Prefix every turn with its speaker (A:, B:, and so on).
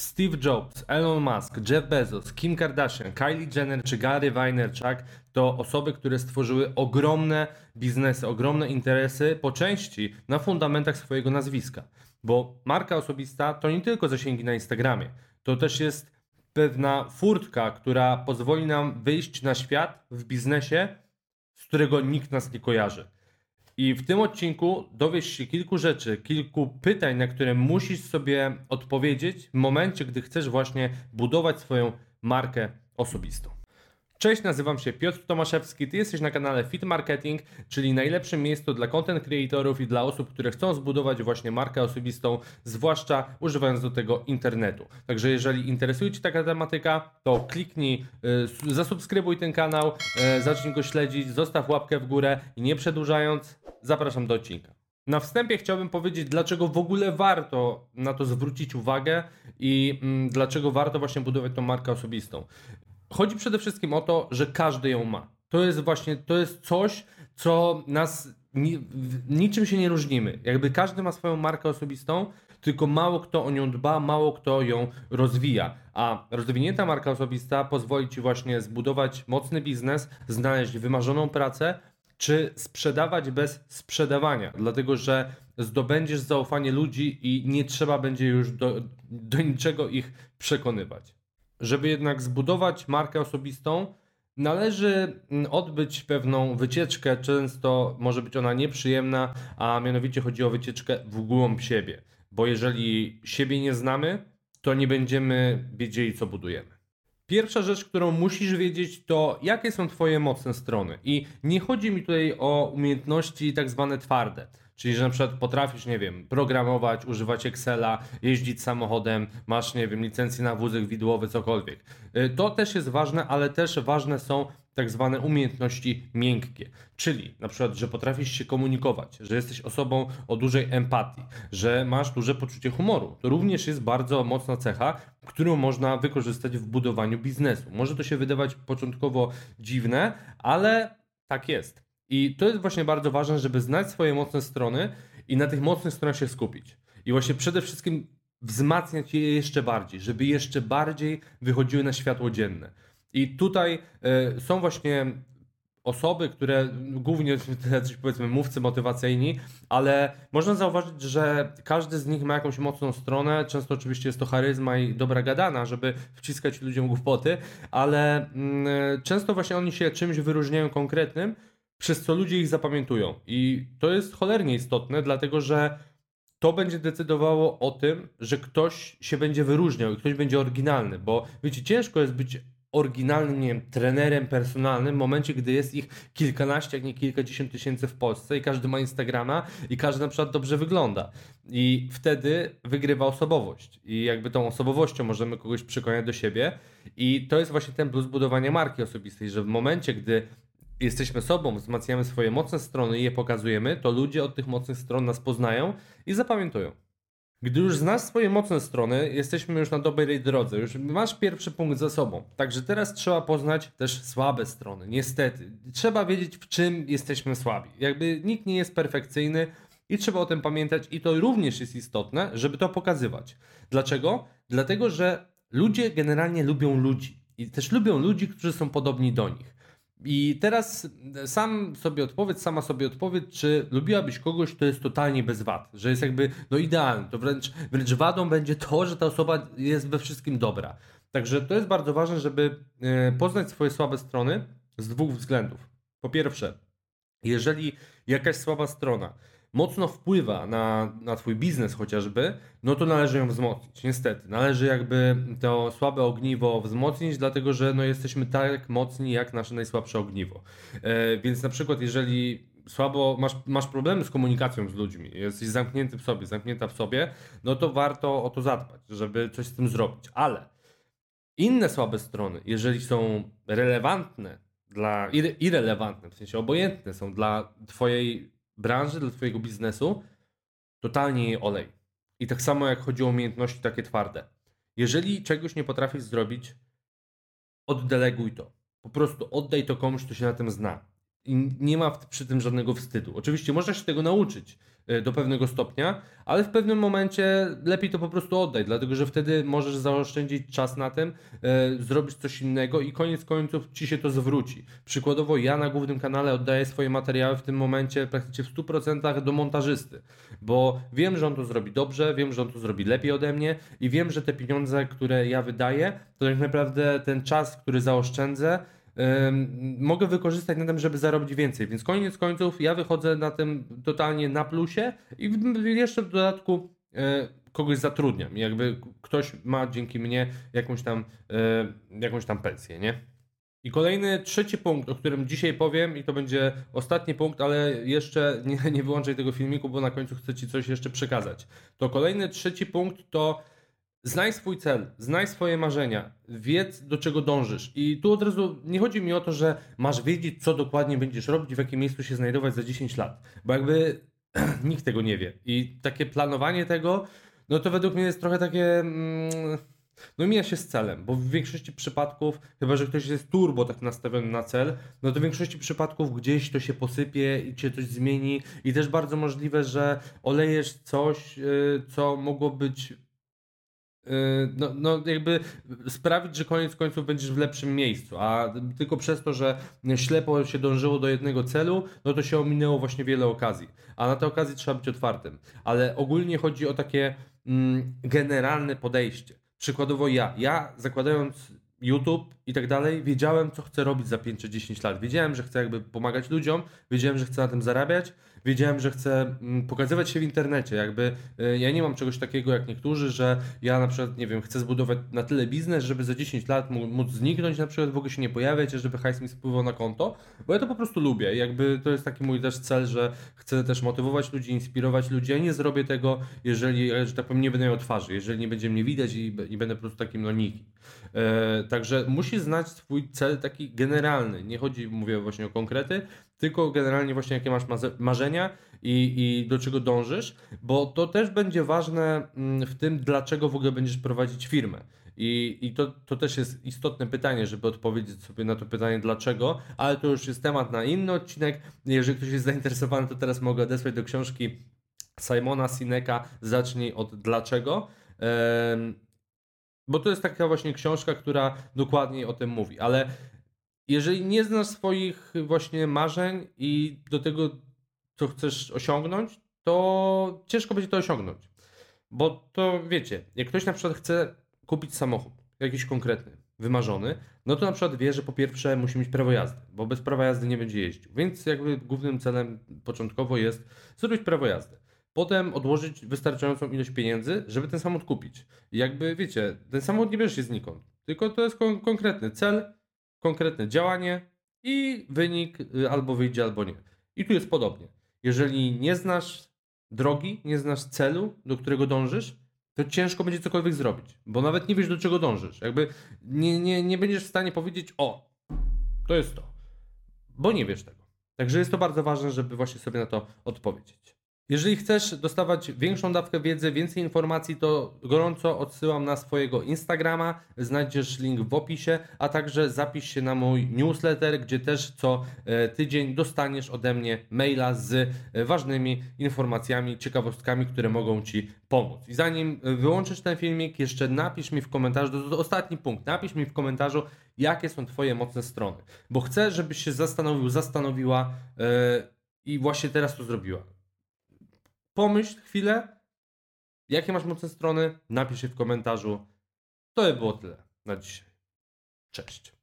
A: Steve Jobs, Elon Musk, Jeff Bezos, Kim Kardashian, Kylie Jenner czy Gary Vaynerchuk to osoby, które stworzyły ogromne biznesy, ogromne interesy po części na fundamentach swojego nazwiska. Bo marka osobista to nie tylko zasięgi na Instagramie, to też jest pewna furtka, która pozwoli nam wyjść na świat w biznesie, z którego nikt nas nie kojarzy. I w tym odcinku dowiesz się kilku rzeczy, kilku pytań, na które musisz sobie odpowiedzieć w momencie, gdy chcesz właśnie budować swoją markę osobistą. Cześć, nazywam się Piotr Tomaszewski. Ty jesteś na kanale Fit Marketing, czyli najlepszym miejscu dla content creatorów i dla osób, które chcą zbudować właśnie markę osobistą, zwłaszcza używając do tego internetu. Także jeżeli interesuje Cię taka tematyka, to kliknij, y, zasubskrybuj ten kanał, y, zacznij go śledzić, zostaw łapkę w górę i nie przedłużając, zapraszam do odcinka. Na wstępie chciałbym powiedzieć, dlaczego w ogóle warto na to zwrócić uwagę i mm, dlaczego warto właśnie budować tą markę osobistą. Chodzi przede wszystkim o to, że każdy ją ma. To jest właśnie, to jest coś, co nas ni, niczym się nie różnimy. Jakby każdy ma swoją markę osobistą, tylko mało kto o nią dba, mało kto ją rozwija. A rozwinięta marka osobista pozwoli ci właśnie zbudować mocny biznes, znaleźć wymarzoną pracę, czy sprzedawać bez sprzedawania, dlatego że zdobędziesz zaufanie ludzi i nie trzeba będzie już do, do niczego ich przekonywać. Żeby jednak zbudować markę osobistą, należy mm, odbyć pewną wycieczkę. Często może być ona nieprzyjemna, a mianowicie chodzi o wycieczkę w głąb siebie. Bo jeżeli siebie nie znamy, to nie będziemy wiedzieli, co budujemy. Pierwsza rzecz, którą musisz wiedzieć, to jakie są Twoje mocne strony. I nie chodzi mi tutaj o umiejętności tak zwane twarde. Czyli, że na przykład potrafisz, nie wiem, programować, używać Excela, jeździć samochodem, masz, nie wiem, licencję na wózek widłowy, cokolwiek. Y, to też jest ważne, ale też ważne są tak zwane umiejętności miękkie. Czyli na przykład, że potrafisz się komunikować, że jesteś osobą o dużej empatii, że masz duże poczucie humoru. To również jest bardzo mocna cecha, którą można wykorzystać w budowaniu biznesu. Może to się wydawać początkowo dziwne, ale tak jest. I to jest właśnie bardzo ważne, żeby znać swoje mocne strony i na tych mocnych stronach się skupić. I właśnie przede wszystkim wzmacniać je jeszcze bardziej, żeby jeszcze bardziej wychodziły na światło dzienne. I tutaj y, są właśnie osoby, które głównie powiedzmy mówcy motywacyjni, ale można zauważyć, że każdy z nich ma jakąś mocną stronę. Często oczywiście jest to charyzma i dobra gadana, żeby wciskać ludziom głupoty, ale y, często właśnie oni się czymś wyróżniają konkretnym przez co ludzie ich zapamiętują. I to jest cholernie istotne, dlatego że to będzie decydowało o tym, że ktoś się będzie wyróżniał i ktoś będzie oryginalny, bo wiecie, ciężko jest być oryginalnym, trenerem personalnym w momencie, gdy jest ich kilkanaście, jak nie kilkadziesiąt tysięcy w Polsce i każdy ma Instagrama i każdy na przykład dobrze wygląda. I wtedy wygrywa osobowość. I jakby tą osobowością możemy kogoś przekonać do siebie. I to jest właśnie ten plus budowania marki osobistej, że w momencie, gdy jesteśmy sobą, wzmacniamy swoje mocne strony i je pokazujemy, to ludzie od tych mocnych stron nas poznają i zapamiętują. Gdy już znasz swoje mocne strony, jesteśmy już na dobrej drodze, już masz pierwszy punkt za sobą. Także teraz trzeba poznać też słabe strony. Niestety, trzeba wiedzieć, w czym jesteśmy słabi. Jakby nikt nie jest perfekcyjny i trzeba o tym pamiętać, i to również jest istotne, żeby to pokazywać. Dlaczego? Dlatego, że ludzie generalnie lubią ludzi i też lubią ludzi, którzy są podobni do nich. I teraz sam sobie odpowiedz, sama sobie odpowiedz, czy lubiłabyś kogoś, kto jest totalnie bez wad, że jest jakby no idealny, to wręcz, wręcz wadą będzie to, że ta osoba jest we wszystkim dobra. Także to jest bardzo ważne, żeby e, poznać swoje słabe strony z dwóch względów. Po pierwsze, jeżeli jakaś słaba strona mocno wpływa na, na Twój biznes chociażby, no to należy ją wzmocnić. Niestety, należy jakby to słabe ogniwo wzmocnić, dlatego że no jesteśmy tak mocni jak nasze najsłabsze ogniwo. E, więc na przykład jeżeli słabo masz, masz problemy z komunikacją z ludźmi, jesteś zamknięty w sobie, zamknięta w sobie, no to warto o to zadbać, żeby coś z tym zrobić. Ale inne słabe strony, jeżeli są relevantne dla, irrelevantne, w sensie obojętne są dla Twojej branży, dla Twojego biznesu, totalnie jej olej. I tak samo jak chodzi o umiejętności takie twarde. Jeżeli czegoś nie potrafisz zrobić, oddeleguj to. Po prostu oddaj to komuś, kto się na tym zna. I nie ma przy tym żadnego wstydu. Oczywiście można się tego nauczyć, do pewnego stopnia, ale w pewnym momencie lepiej to po prostu oddać, dlatego że wtedy możesz zaoszczędzić czas na tym, e, zrobić coś innego i koniec końców ci się to zwróci. Przykładowo ja na głównym kanale oddaję swoje materiały w tym momencie praktycznie w 100% do montażysty, bo wiem, że on to zrobi dobrze, wiem, że on to zrobi lepiej ode mnie i wiem, że te pieniądze, które ja wydaję, to tak naprawdę ten czas, który zaoszczędzę, mogę wykorzystać na tym, żeby zarobić więcej. Więc koniec końców ja wychodzę na tym totalnie na plusie i jeszcze w dodatku e, kogoś zatrudniam. Jakby ktoś ma dzięki mnie jakąś tam, e, jakąś tam pensję, nie? I kolejny, trzeci punkt, o którym dzisiaj powiem, i to będzie ostatni punkt, ale jeszcze nie, nie wyłączaj tego filmiku, bo na końcu chcę Ci coś jeszcze przekazać. To kolejny, trzeci punkt to Znaj swój cel, znaj swoje marzenia, wiedz do czego dążysz. I tu od razu nie chodzi mi o to, że masz wiedzieć, co dokładnie będziesz robić, w jakim miejscu się znajdować za 10 lat, bo jakby nikt tego nie wie. I takie planowanie tego, no to według mnie jest trochę takie. Mm, no mija się z celem, bo w większości przypadków, chyba że ktoś jest turbo tak nastawiony na cel, no to w większości przypadków gdzieś to się posypie i cię coś zmieni i też bardzo możliwe, że olejesz coś, yy, co mogło być no, no jakby sprawić, że koniec końców będziesz w lepszym miejscu, a tylko przez to, że ślepo się dążyło do jednego celu, no to się ominęło właśnie wiele okazji. A na te okazje trzeba być otwartym. Ale ogólnie chodzi o takie mm, generalne podejście. Przykładowo ja, ja zakładając YouTube i tak dalej, wiedziałem, co chcę robić za 5 czy 10 lat. Wiedziałem, że chcę jakby pomagać ludziom, wiedziałem, że chcę na tym zarabiać, wiedziałem, że chcę mm, pokazywać się w internecie. Jakby y, ja nie mam czegoś takiego jak niektórzy, że ja na przykład, nie wiem, chcę zbudować na tyle biznes, żeby za 10 lat móc zniknąć, na przykład w ogóle się nie pojawiać, żeby hajs mi spływał na konto, bo ja to po prostu lubię. Jakby to jest taki mój też cel, że chcę też motywować ludzi, inspirować ludzi. Ja nie zrobię tego, jeżeli, że tak powiem, nie będę miał twarzy, jeżeli nie będzie mnie widać i, i będę po prostu takim no nikim. E, także musisz znać swój cel taki generalny. Nie chodzi, mówię właśnie o konkrety, tylko generalnie właśnie jakie masz marzenia i, i do czego dążysz, bo to też będzie ważne mm, w tym, dlaczego w ogóle będziesz prowadzić firmę. I, i to, to też jest istotne pytanie, żeby odpowiedzieć sobie na to pytanie dlaczego, ale to już jest temat na inny odcinek. Jeżeli ktoś jest zainteresowany, to teraz mogę odesłać do książki Simona Sineka Zacznij od dlaczego. Bo to jest taka właśnie książka, która dokładnie o tym mówi, ale jeżeli nie znasz swoich właśnie marzeń i do tego, co chcesz osiągnąć, to ciężko będzie to osiągnąć. Bo to wiecie, jak ktoś na przykład chce kupić samochód, jakiś konkretny, wymarzony, no to na przykład wie, że po pierwsze musi mieć prawo jazdy, bo bez prawa jazdy nie będzie jeździł. Więc jakby głównym celem początkowo jest zrobić prawo jazdy. Potem odłożyć wystarczającą ilość pieniędzy, żeby ten samochód kupić. I jakby wiecie, ten samochód nie bierze się znikąd, tylko to jest kon konkretny cel, konkretne działanie i wynik y, albo wyjdzie, albo nie. I tu jest podobnie. Jeżeli nie znasz drogi, nie znasz celu, do którego dążysz, to ciężko będzie cokolwiek zrobić, bo nawet nie wiesz, do czego dążysz. Jakby nie, nie, nie będziesz w stanie powiedzieć, o, to jest to, bo nie wiesz tego. Także jest to bardzo ważne, żeby właśnie sobie na to odpowiedzieć. Jeżeli chcesz dostawać większą dawkę wiedzy, więcej informacji, to gorąco odsyłam na swojego Instagrama. Znajdziesz link w opisie, a także zapisz się na mój newsletter, gdzie też co e, tydzień dostaniesz ode mnie maila z e, ważnymi informacjami, ciekawostkami, które mogą Ci pomóc. I zanim wyłączysz ten filmik, jeszcze napisz mi w komentarzu, to ostatni punkt, napisz mi w komentarzu, jakie są Twoje mocne strony, bo chcę, żebyś się zastanowił, zastanowiła yy, i właśnie teraz to zrobiła pomyśl chwilę, jakie masz mocne strony, napisz je w komentarzu. To by było tyle na dzisiaj. Cześć.